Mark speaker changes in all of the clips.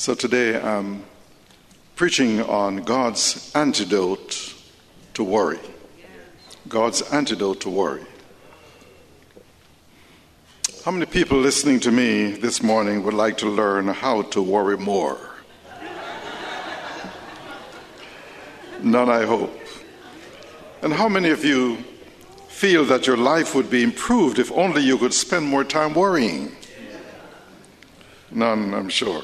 Speaker 1: So today I'm preaching on God's antidote to worry. God's antidote to worry. How many people listening to me this morning would like to learn how to worry more? None, I hope. And how many of you feel that your life would be improved if only you could spend more time worrying? None, I'm sure.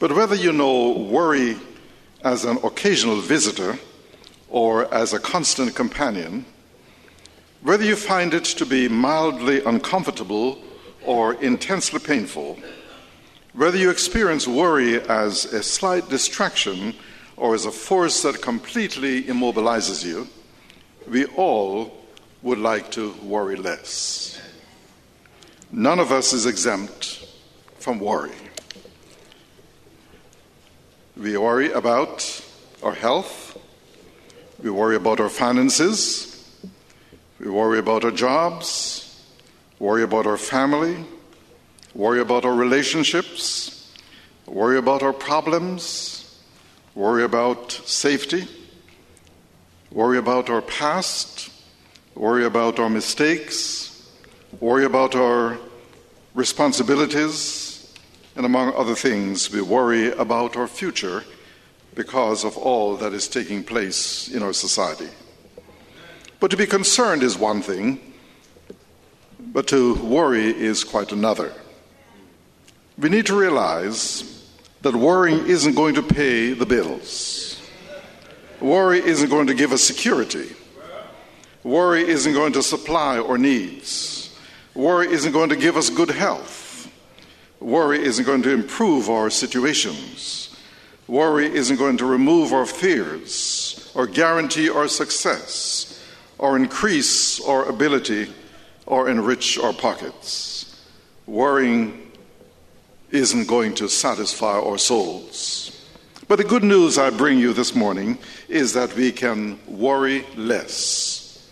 Speaker 1: But whether you know worry as an occasional visitor or as a constant companion, whether you find it to be mildly uncomfortable or intensely painful, whether you experience worry as a slight distraction or as a force that completely immobilizes you, we all would like to worry less. None of us is exempt from worry. We worry about our health. We worry about our finances. We worry about our jobs. Worry about our family. Worry about our relationships. Worry about our problems. Worry about safety. Worry about our past. Worry about our mistakes. Worry about our responsibilities and among other things, we worry about our future because of all that is taking place in our society. But to be concerned is one thing, but to worry is quite another. We need to realize that worrying isn't going to pay the bills. Worry isn't going to give us security. Worry isn't going to supply our needs. Worry isn't going to give us good health. Worry isn't going to improve our situations. Worry isn't going to remove our fears or guarantee our success or increase our ability or enrich our pockets. Worrying isn't going to satisfy our souls. But the good news I bring you this morning is that we can worry less.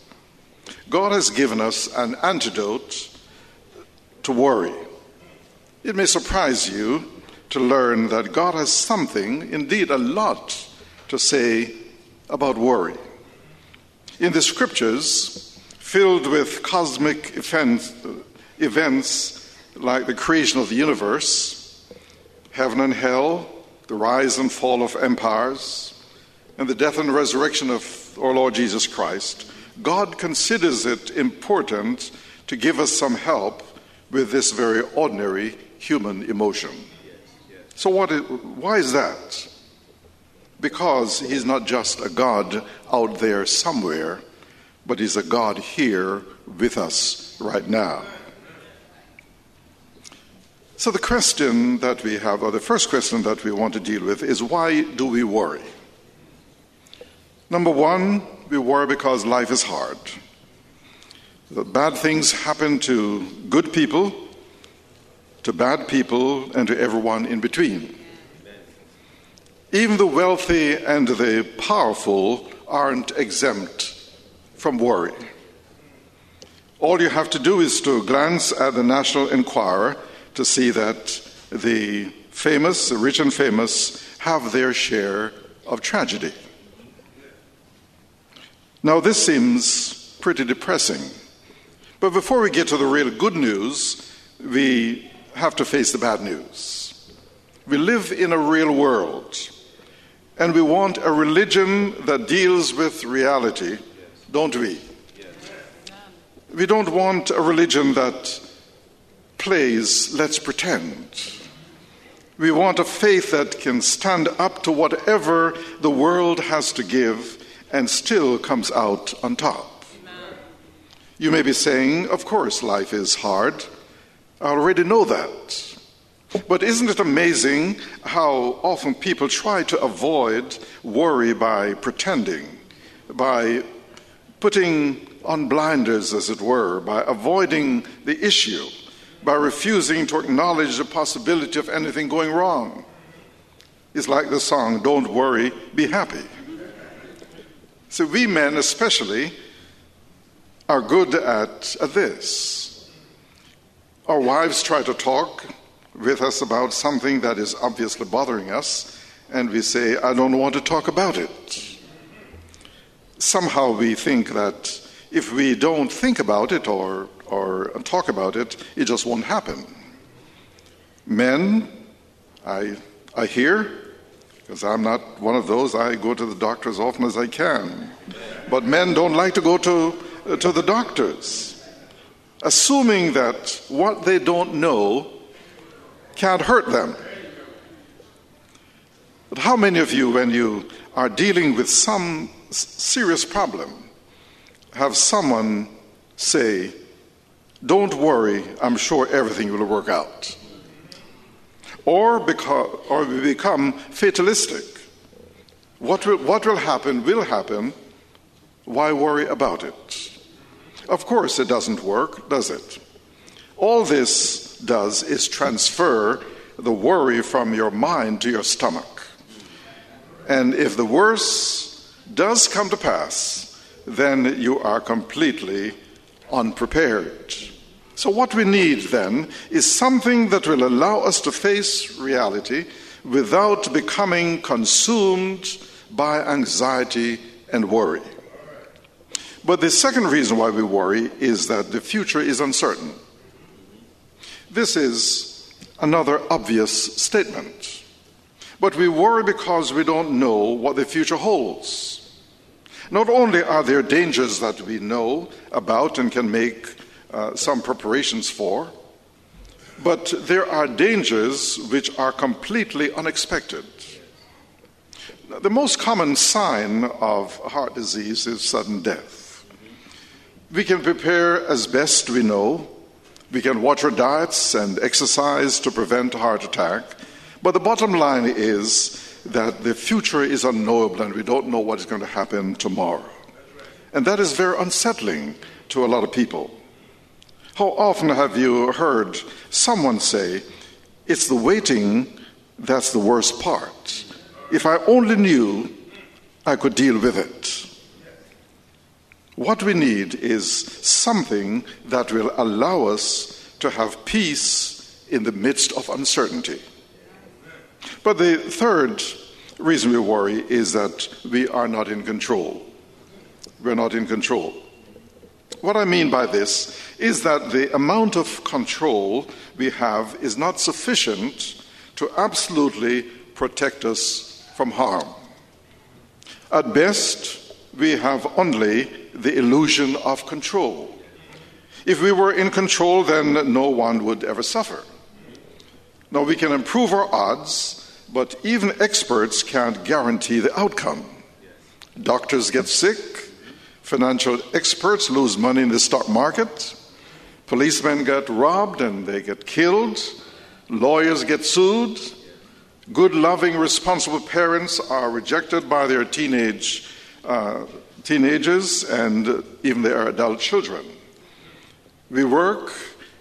Speaker 1: God has given us an antidote to worry. It may surprise you to learn that God has something, indeed a lot, to say about worry. In the scriptures, filled with cosmic events, events like the creation of the universe, heaven and hell, the rise and fall of empires, and the death and resurrection of our Lord Jesus Christ, God considers it important to give us some help with this very ordinary human emotion. So, what is, why is that? Because he's not just a God out there somewhere, but he's a God here with us right now. So, the question that we have, or the first question that we want to deal with, is why do we worry? Number one, we worry because life is hard. Bad things happen to good people to bad people, and to everyone in between. Even the wealthy and the powerful aren't exempt from worry. All you have to do is to glance at the National Enquirer to see that the famous, the rich and famous, have their share of tragedy. Now, this seems pretty depressing. But before we get to the real good news, we have to face the bad news. We live in a real world, and we want a religion that deals with reality, don't we? We don't want a religion that plays let's pretend. We want a faith that can stand up to whatever the world has to give and still comes out on top. You may be saying, of course, life is hard. I already know that. But isn't it amazing how often people try to avoid worry by pretending, by putting on blinders, as it were, by avoiding the issue, by refusing to acknowledge the possibility of anything going wrong? It's like the song, Don't Worry, Be Happy. So, we men especially are good at, at this. Our wives try to talk with us about something that is obviously bothering us, and we say, I don't want to talk about it. Somehow we think that if we don't think about it or, or talk about it, it just won't happen. Men, I, I hear, because I'm not one of those, I go to the doctor as often as I can. But men don't like to go to, to the doctors, assuming that what they don't know can't hurt them. But how many of you, when you are dealing with some serious problem, have someone say, Don't worry, I'm sure everything will work out? Or, because, or we become fatalistic. What will, what will happen will happen. Why worry about it? Of course, it doesn't work, does it? All this does is transfer the worry from your mind to your stomach. And if the worst does come to pass, then you are completely unprepared. So, what we need then is something that will allow us to face reality without becoming consumed by anxiety and worry. But the second reason why we worry is that the future is uncertain. This is another obvious statement. But we worry because we don't know what the future holds. Not only are there dangers that we know about and can make uh, some preparations for, but there are dangers which are completely unexpected. The most common sign of heart disease is sudden death. We can prepare as best we know we can watch our diets and exercise to prevent a heart attack. But the bottom line is that the future is unknowable and we don't know what is going to happen tomorrow. And that is very unsettling to a lot of people. How often have you heard someone say, It's the waiting that's the worst part? If I only knew, I could deal with it. What we need is something that will allow us to have peace in the midst of uncertainty. But the third reason we worry is that we are not in control. We're not in control. What I mean by this is that the amount of control we have is not sufficient to absolutely protect us from harm. At best, we have only the illusion of control. If we were in control, then no one would ever suffer. Now, we can improve our odds, but even experts can't guarantee the outcome. Doctors get sick, financial experts lose money in the stock market, policemen get robbed and they get killed, lawyers get sued, good, loving, responsible parents are rejected by their teenage uh, teenagers and even their adult children. We work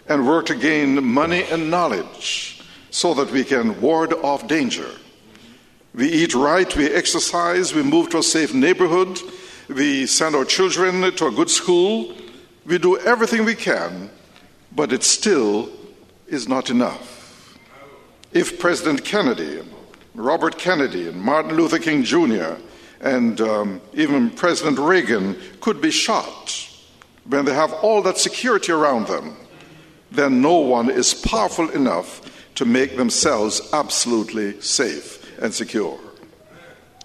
Speaker 1: and work to gain money and knowledge so that we can ward off danger. We eat right, we exercise, we move to a safe neighborhood, we send our children to a good school. We do everything we can, but it still is not enough. If President Kennedy, Robert Kennedy, and Martin Luther King Jr., and um, even President Reagan could be shot when they have all that security around them, then no one is powerful enough to make themselves absolutely safe and secure.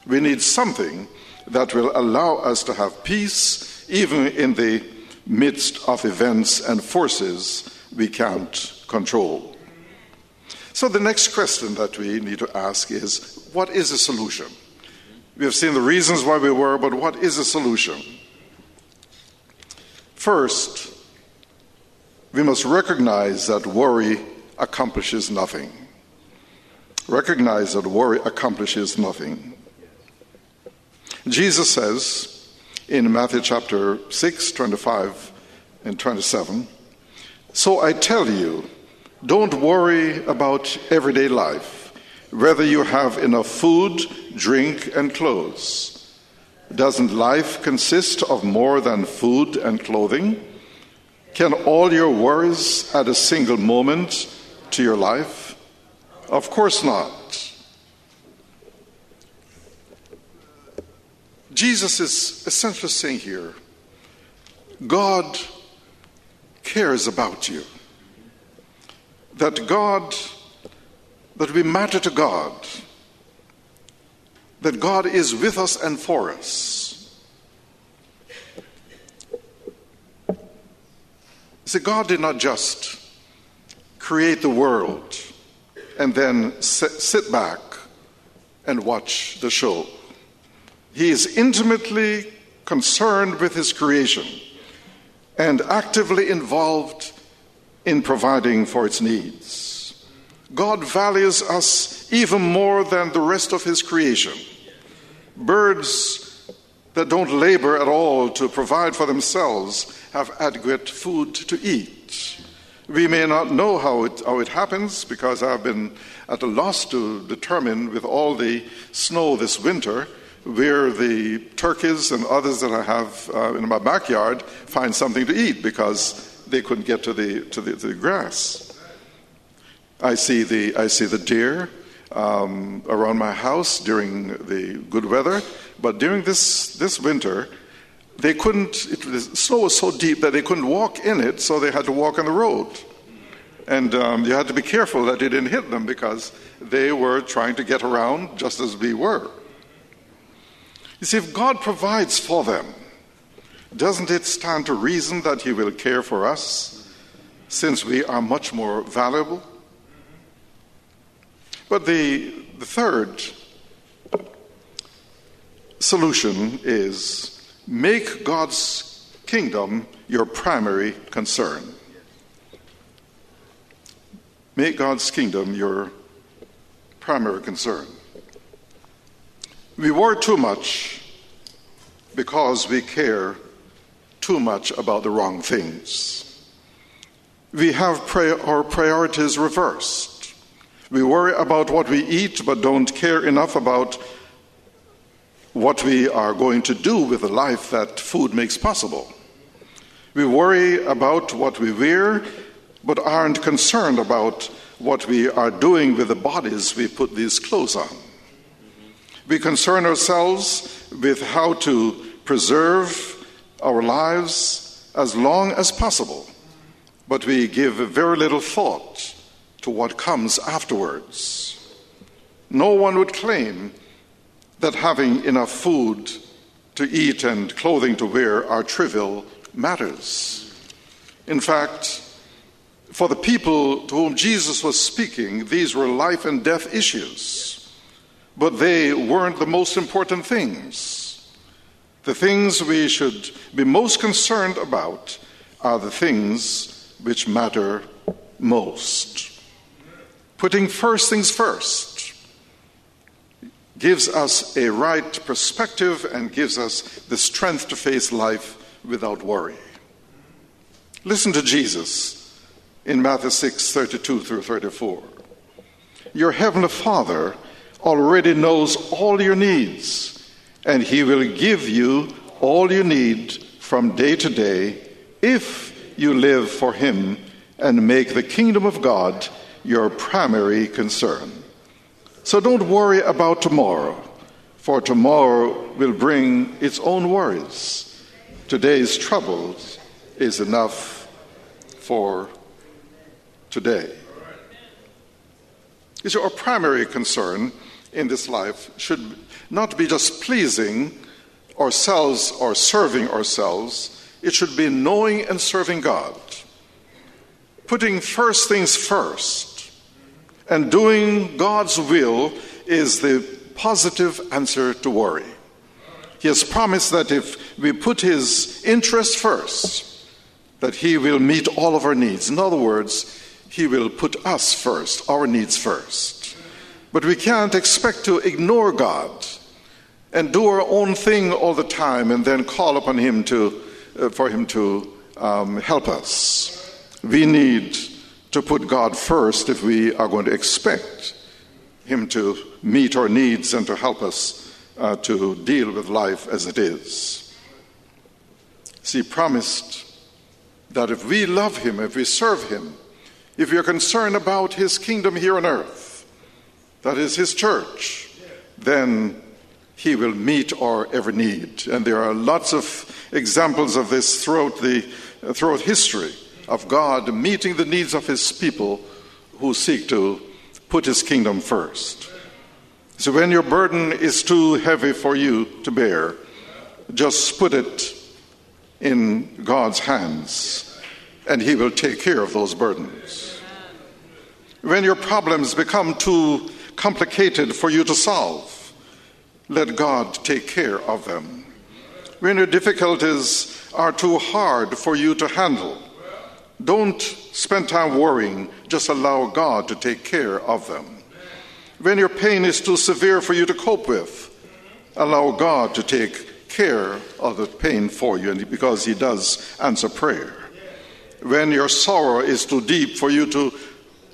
Speaker 1: We need something that will allow us to have peace even in the midst of events and forces we can't control. So, the next question that we need to ask is what is the solution? We have seen the reasons why we were, but what is the solution? First, we must recognize that worry accomplishes nothing. recognize that worry accomplishes nothing. Jesus says in Matthew chapter 6, 25 and 27, So I tell you, don't worry about everyday life, whether you have enough food, drink, and clothes. Doesn't life consist of more than food and clothing? Can all your worries add a single moment to your life? Of course not. Jesus is essentially saying here God cares about you. That God, that we matter to God. That God is with us and for us. See, God did not just create the world and then sit back and watch the show. He is intimately concerned with his creation and actively involved in providing for its needs. God values us even more than the rest of his creation. Birds that don't labor at all to provide for themselves have adequate food to eat. We may not know how it, how it happens because I've been at a loss to determine, with all the snow this winter, where the turkeys and others that I have uh, in my backyard find something to eat because they couldn't get to the, to the, to the grass. I see the, I see the deer um, around my house during the good weather, but during this, this winter, they couldn't, it, the snow was so deep that they couldn't walk in it, so they had to walk on the road. And um, you had to be careful that it didn't hit them because they were trying to get around just as we were. You see, if God provides for them, doesn't it stand to reason that He will care for us since we are much more valuable? But the, the third solution is make God's kingdom your primary concern. Make God's kingdom your primary concern. We worry too much because we care too much about the wrong things. We have our priorities reversed. We worry about what we eat but don't care enough about what we are going to do with the life that food makes possible. We worry about what we wear, but aren't concerned about what we are doing with the bodies we put these clothes on. We concern ourselves with how to preserve our lives as long as possible, but we give very little thought to what comes afterwards. No one would claim that having enough food to eat and clothing to wear are trivial matters. In fact, for the people to whom Jesus was speaking, these were life and death issues. But they weren't the most important things. The things we should be most concerned about are the things which matter most. Putting first things first gives us a right perspective and gives us the strength to face life without worry. Listen to Jesus in Matthew 6 32 through 34. Your heavenly Father already knows all your needs, and He will give you all you need from day to day if you live for Him and make the kingdom of God your primary concern. So don't worry about tomorrow, for tomorrow will bring its own worries. Today's troubles is enough for today. You see, our primary concern in this life should not be just pleasing ourselves or serving ourselves, it should be knowing and serving God. Putting first things first and doing God's will is the positive answer to worry. He has promised that if we put His interest first, that He will meet all of our needs. In other words, He will put us first, our needs first. But we can't expect to ignore God and do our own thing all the time and then call upon Him to, uh, for Him to um, help us. We need to put God first if we are going to expect Him to meet our needs and to help us uh, to deal with life as it is. See, He promised that if we love Him, if we serve Him, if we are concerned about His kingdom here on earth, that is His church, then He will meet our every need. And there are lots of examples of this throughout, the, throughout history of God meeting the needs of His people who seek to put His kingdom first. So when your burden is too heavy for you to bear, just put it in God's hands, and He will take care of those burdens. When your problems become too complicated for you to solve, let God take care of them. When your difficulties are too hard for you to handle, don't spend time worrying, just allow God to take care of them. When your pain is too severe for you to cope with, allow God to take care of the pain for you because He does answer prayer. When your sorrow is too deep for you to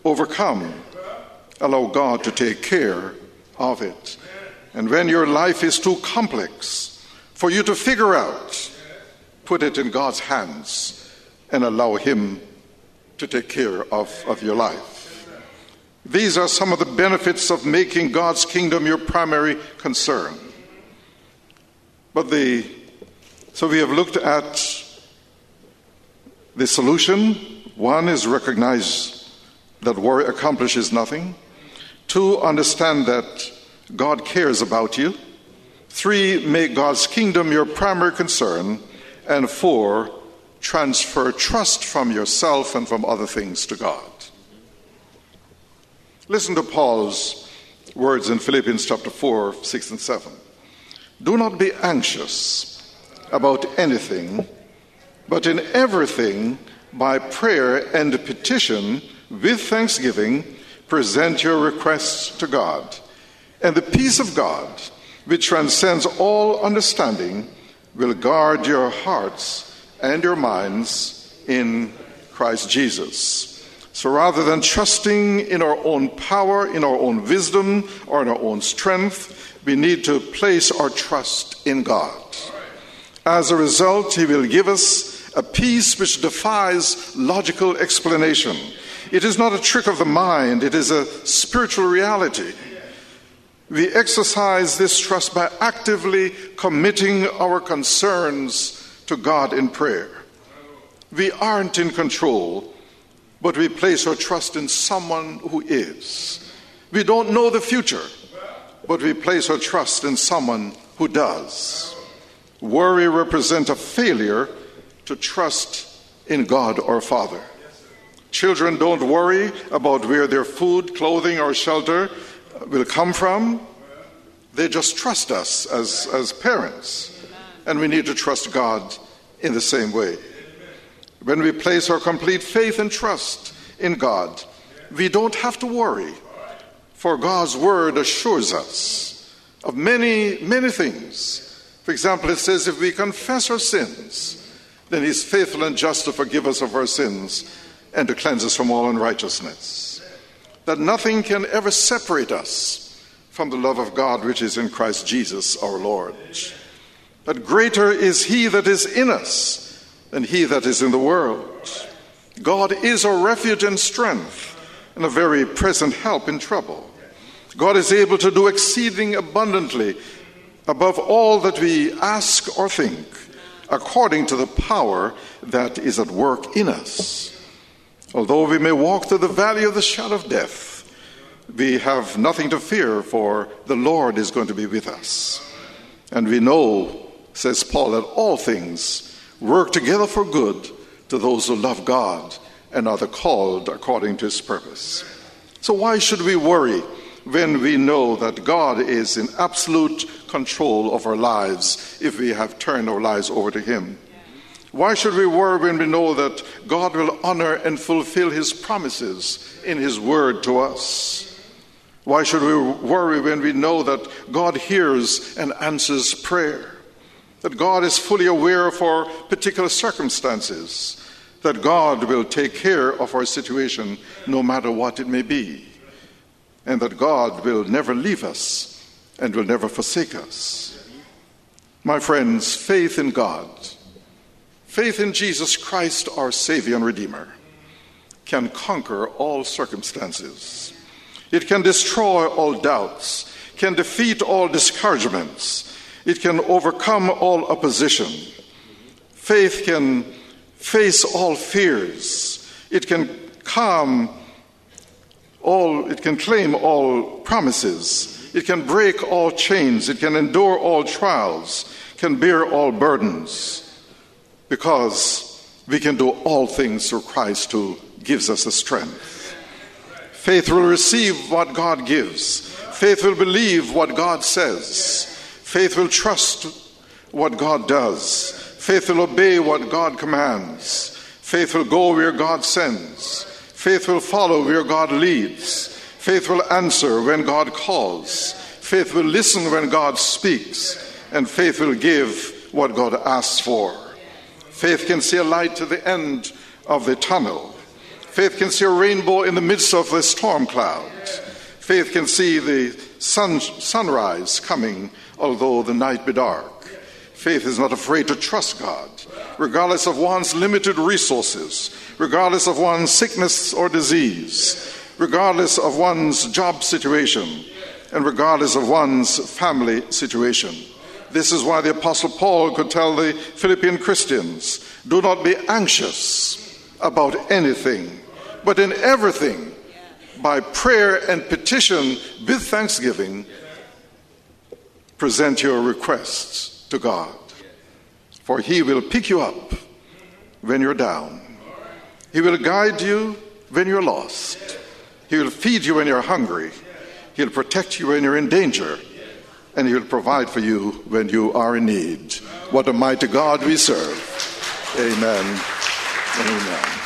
Speaker 1: overcome, allow God to take care of it. And when your life is too complex for you to figure out, put it in God's hands and allow Him to take care of, of your life. These are some of the benefits of making God's kingdom your primary concern. But the so we have looked at the solution. One is recognize that worry accomplishes nothing. Two, understand that God cares about you. Three, make God's kingdom your primary concern. And four, transfer trust from yourself and from other things to God. Listen to Paul's words in Philippians chapter 4, 6 and 7. Do not be anxious about anything, but in everything, by prayer and petition, with thanksgiving, present your requests to God. And the peace of God, which transcends all understanding, will guard your hearts and your minds in Christ Jesus. So rather than trusting in our own power, in our own wisdom, or in our own strength, we need to place our trust in God. As a result, He will give us a peace which defies logical explanation. It is not a trick of the mind, it is a spiritual reality. We exercise this trust by actively committing our concerns to God in prayer. We aren't in control, but we place our trust in someone who is. We don't know the future, but we place our trust in someone who does. Worry represents a failure to trust in God our Father. Children don't worry about where their food, clothing, or shelter will come from. They just trust us as, as parents. And we need to trust God in the same way. When we place our complete faith and trust in God, we don't have to worry, for God's word assures us of many, many things. For example, it says, if we confess our sins, then He's faithful and just to forgive us of our sins and to cleanse us from all unrighteousness. That nothing can ever separate us from the love of God which is in Christ Jesus our Lord. That greater is He that is in us than He that is in the world. God is our refuge and strength and a very present help in trouble. God is able to do exceeding abundantly above all that we ask or think, according to the power that is at work in us. Although we may walk through the valley of the shadow of death, we have nothing to fear, for the Lord is going to be with us. And we know, says Paul, that all things work together for good to those who love God and are the called according to his purpose. So, why should we worry when we know that God is in absolute control of our lives if we have turned our lives over to him? Why should we worry when we know that God will honor and fulfill His promises in His word to us? Why should we worry when we know that God hears and answers prayer? That God is fully aware of our particular circumstances? That God will take care of our situation no matter what it may be? And that God will never leave us and will never forsake us? My friends, faith in God, faith in Jesus Christ, our Savior and Redeemer, can conquer all circumstances. It can destroy all doubts, can defeat all discouragements, it can overcome all opposition. Faith can face all fears, it can calm all, it can claim all promises, it can break all chains, it can endure all trials, can bear all burdens, because we can do all things through Christ who gives us the strength. Faith will receive what God gives. Faith will believe what God says. Faith will trust what God does. Faith will obey what God commands. Faith will go where God sends. Faith will follow where God leads. Faith will answer when God calls. Faith will listen when God speaks. And faith will give what God asks for. Faith can see a light to the end of the tunnel. Faith can see a rainbow in the midst of the storm cloud. Faith can see the sun, sunrise coming, although the night be dark. Faith is not afraid to trust God, regardless of one's limited resources, regardless of one's sickness or disease, regardless of one's job situation, and regardless of one's family situation. This is why the Apostle Paul could tell the Philippian Christians do not be anxious about anything but in everything, by prayer and petition with thanksgiving, present your requests to God. For He will pick you up when you're down, He will guide you when you're lost, He will feed you when you're hungry, He'll protect you when you're in danger, and He will provide for you when you are in need. What a mighty God we serve. Amen. Amen.